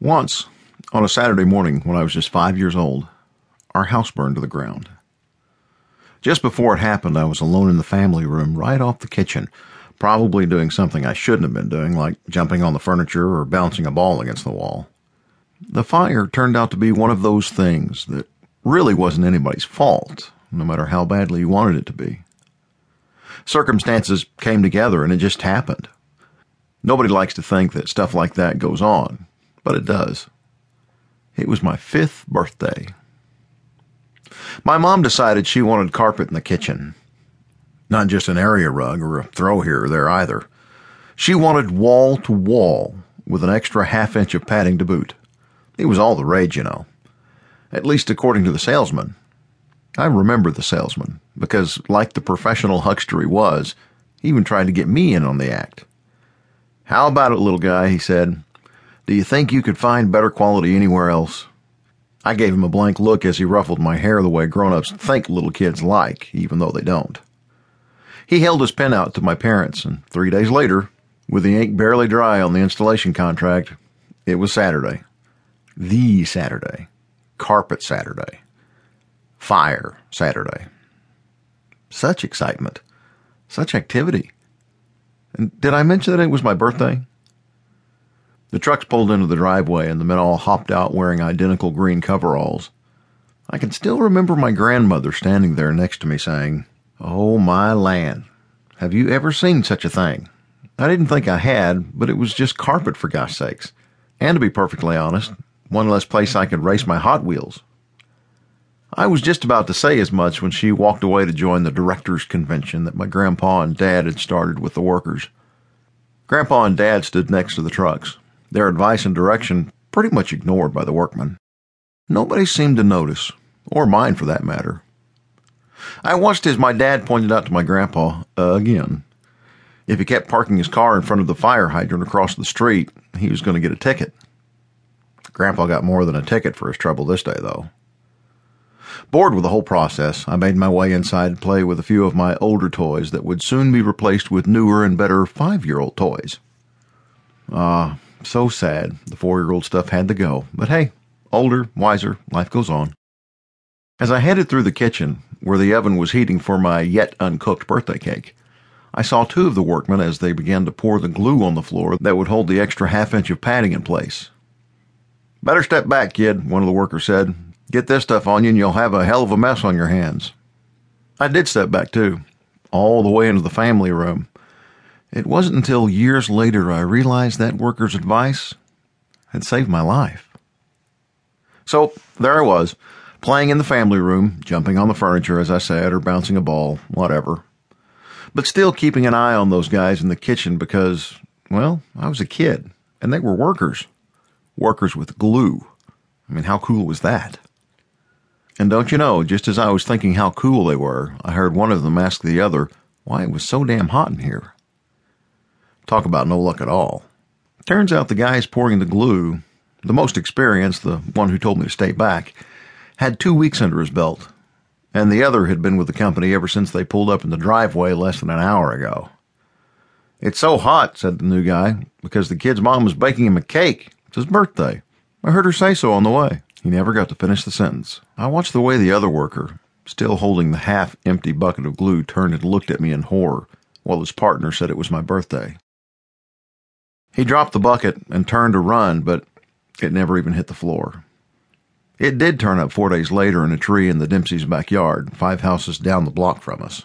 Once, on a Saturday morning when I was just five years old, our house burned to the ground. Just before it happened, I was alone in the family room right off the kitchen, probably doing something I shouldn't have been doing, like jumping on the furniture or bouncing a ball against the wall. The fire turned out to be one of those things that really wasn't anybody's fault, no matter how badly you wanted it to be. Circumstances came together and it just happened. Nobody likes to think that stuff like that goes on, but it does. It was my fifth birthday. My mom decided she wanted carpet in the kitchen. Not just an area rug or a throw here or there either. She wanted wall to wall with an extra half inch of padding to boot. It was all the rage, you know. At least according to the salesman. I remember the salesman because, like the professional huckster he was, he even tried to get me in on the act. How about it, little guy? he said. Do you think you could find better quality anywhere else? I gave him a blank look as he ruffled my hair the way grown ups think little kids like, even though they don't. He held his pen out to my parents, and three days later, with the ink barely dry on the installation contract, it was Saturday. The Saturday. Carpet Saturday. Fire Saturday. Such excitement. Such activity. And did I mention that it was my birthday? The trucks pulled into the driveway and the men all hopped out wearing identical green coveralls. I can still remember my grandmother standing there next to me saying, Oh my land, have you ever seen such a thing? I didn't think I had, but it was just carpet for gosh sakes. And to be perfectly honest, one less place I could race my Hot Wheels. I was just about to say as much when she walked away to join the directors' convention that my grandpa and dad had started with the workers. Grandpa and dad stood next to the trucks their advice and direction pretty much ignored by the workmen. Nobody seemed to notice, or mind for that matter. I watched as my dad pointed out to my grandpa uh, again. If he kept parking his car in front of the fire hydrant across the street, he was going to get a ticket. Grandpa got more than a ticket for his trouble this day, though. Bored with the whole process, I made my way inside to play with a few of my older toys that would soon be replaced with newer and better five year old toys. Ah, so sad. The four year old stuff had to go. But hey, older, wiser, life goes on. As I headed through the kitchen, where the oven was heating for my yet uncooked birthday cake, I saw two of the workmen as they began to pour the glue on the floor that would hold the extra half inch of padding in place. Better step back, kid, one of the workers said. Get this stuff on you and you'll have a hell of a mess on your hands. I did step back too, all the way into the family room, it wasn't until years later I realized that worker's advice had saved my life. So there I was, playing in the family room, jumping on the furniture, as I said, or bouncing a ball, whatever. But still keeping an eye on those guys in the kitchen because, well, I was a kid, and they were workers. Workers with glue. I mean, how cool was that? And don't you know, just as I was thinking how cool they were, I heard one of them ask the other why it was so damn hot in here. Talk about no luck at all. Turns out the guys pouring the glue, the most experienced, the one who told me to stay back, had two weeks under his belt, and the other had been with the company ever since they pulled up in the driveway less than an hour ago. It's so hot, said the new guy, because the kid's mom was baking him a cake. It's his birthday. I heard her say so on the way. He never got to finish the sentence. I watched the way the other worker, still holding the half empty bucket of glue, turned and looked at me in horror, while his partner said it was my birthday. He dropped the bucket and turned to run, but it never even hit the floor. It did turn up four days later in a tree in the Dempsey's backyard, five houses down the block from us.